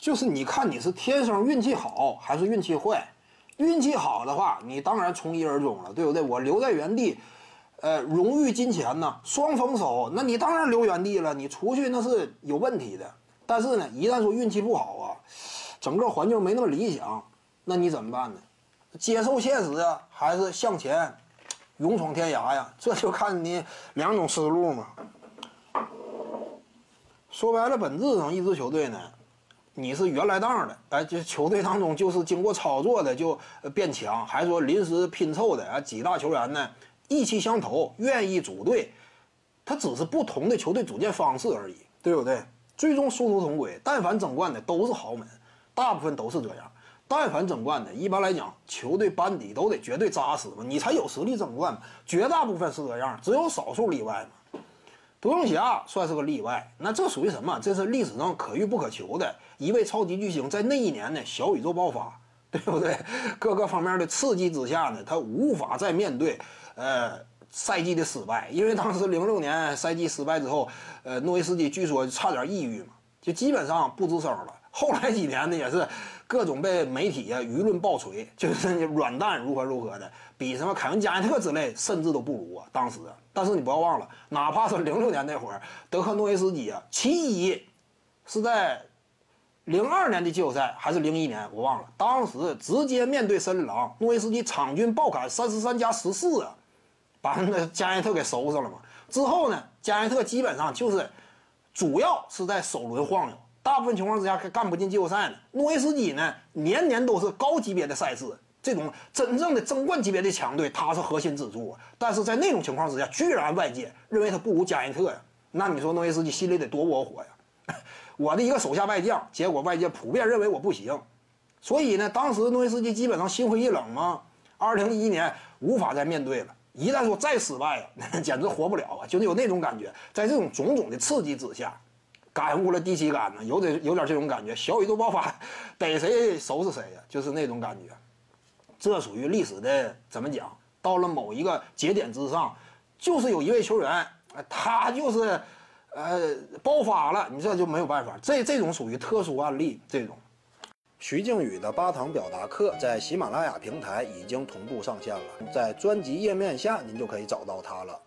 就是你看你是天生运气好还是运气坏。运气好的话，你当然从一而终了，对不对？我留在原地，呃，荣誉金钱呢双丰收，那你当然留原地了。你出去那是有问题的。但是呢，一旦说运气不好啊，整个环境没那么理想，那你怎么办呢？接受现实啊，还是向前，勇闯天涯呀？这就看你两种思路嘛。说白了，本质上一支球队呢。你是原来当的，哎，这球队当中就是经过操作的就变强，还说临时拼凑的啊，几大球员呢意气相投，愿意组队，他只是不同的球队组建方式而已，对不对？最终殊途同归，但凡争冠的都是豪门，大部分都是这样。但凡争冠的，一般来讲，球队班底都得绝对扎实嘛，你才有实力争冠嘛。绝大部分是这样，只有少数例外嘛。独行侠算是个例外，那这属于什么？这是历史上可遇不可求的一位超级巨星，在那一年呢，小宇宙爆发，对不对？各个方面的刺激之下呢，他无法再面对呃赛季的失败，因为当时零六年赛季失败之后，呃，诺维斯基据说差点抑郁嘛，就基本上不吱声了。后来几年呢，也是各种被媒体啊、舆论爆锤，就是软蛋如何如何的，比什么凯文加内特之类甚至都不如啊，当时。但是你不要忘了，哪怕是零六年那会儿，德克诺维斯基啊，其一是在零二年的季后赛还是零一年，我忘了。当时直接面对森林狼，诺维斯基场均爆砍三十三加十四啊，把那加内特给收拾了嘛。之后呢，加内特基本上就是主要是在首轮晃悠，大部分情况之下干不进季后赛呢。诺维斯基呢，年年都是高级别的赛事。这种真正的争冠级别的强队，他是核心支柱。但是在那种情况之下，居然外界认为他不如加内特呀？那你说诺维斯基心里得多窝火呀？我的一个手下败将，结果外界普遍认为我不行。所以呢，当时诺维斯基基本上心灰意冷嘛。二零一一年无法再面对了，一旦说再失败呀，简直活不了啊！就是有那种感觉，在这种种种的刺激之下，感悟了第七感呢，有点有点这种感觉。小宇宙爆发，逮谁收拾谁呀？就是那种感觉。这属于历史的怎么讲？到了某一个节点之上，就是有一位球员，他就是，呃，爆发了，你这就没有办法。这这种属于特殊案例。这种，徐静宇的八堂表达课在喜马拉雅平台已经同步上线了，在专辑页面下您就可以找到它了。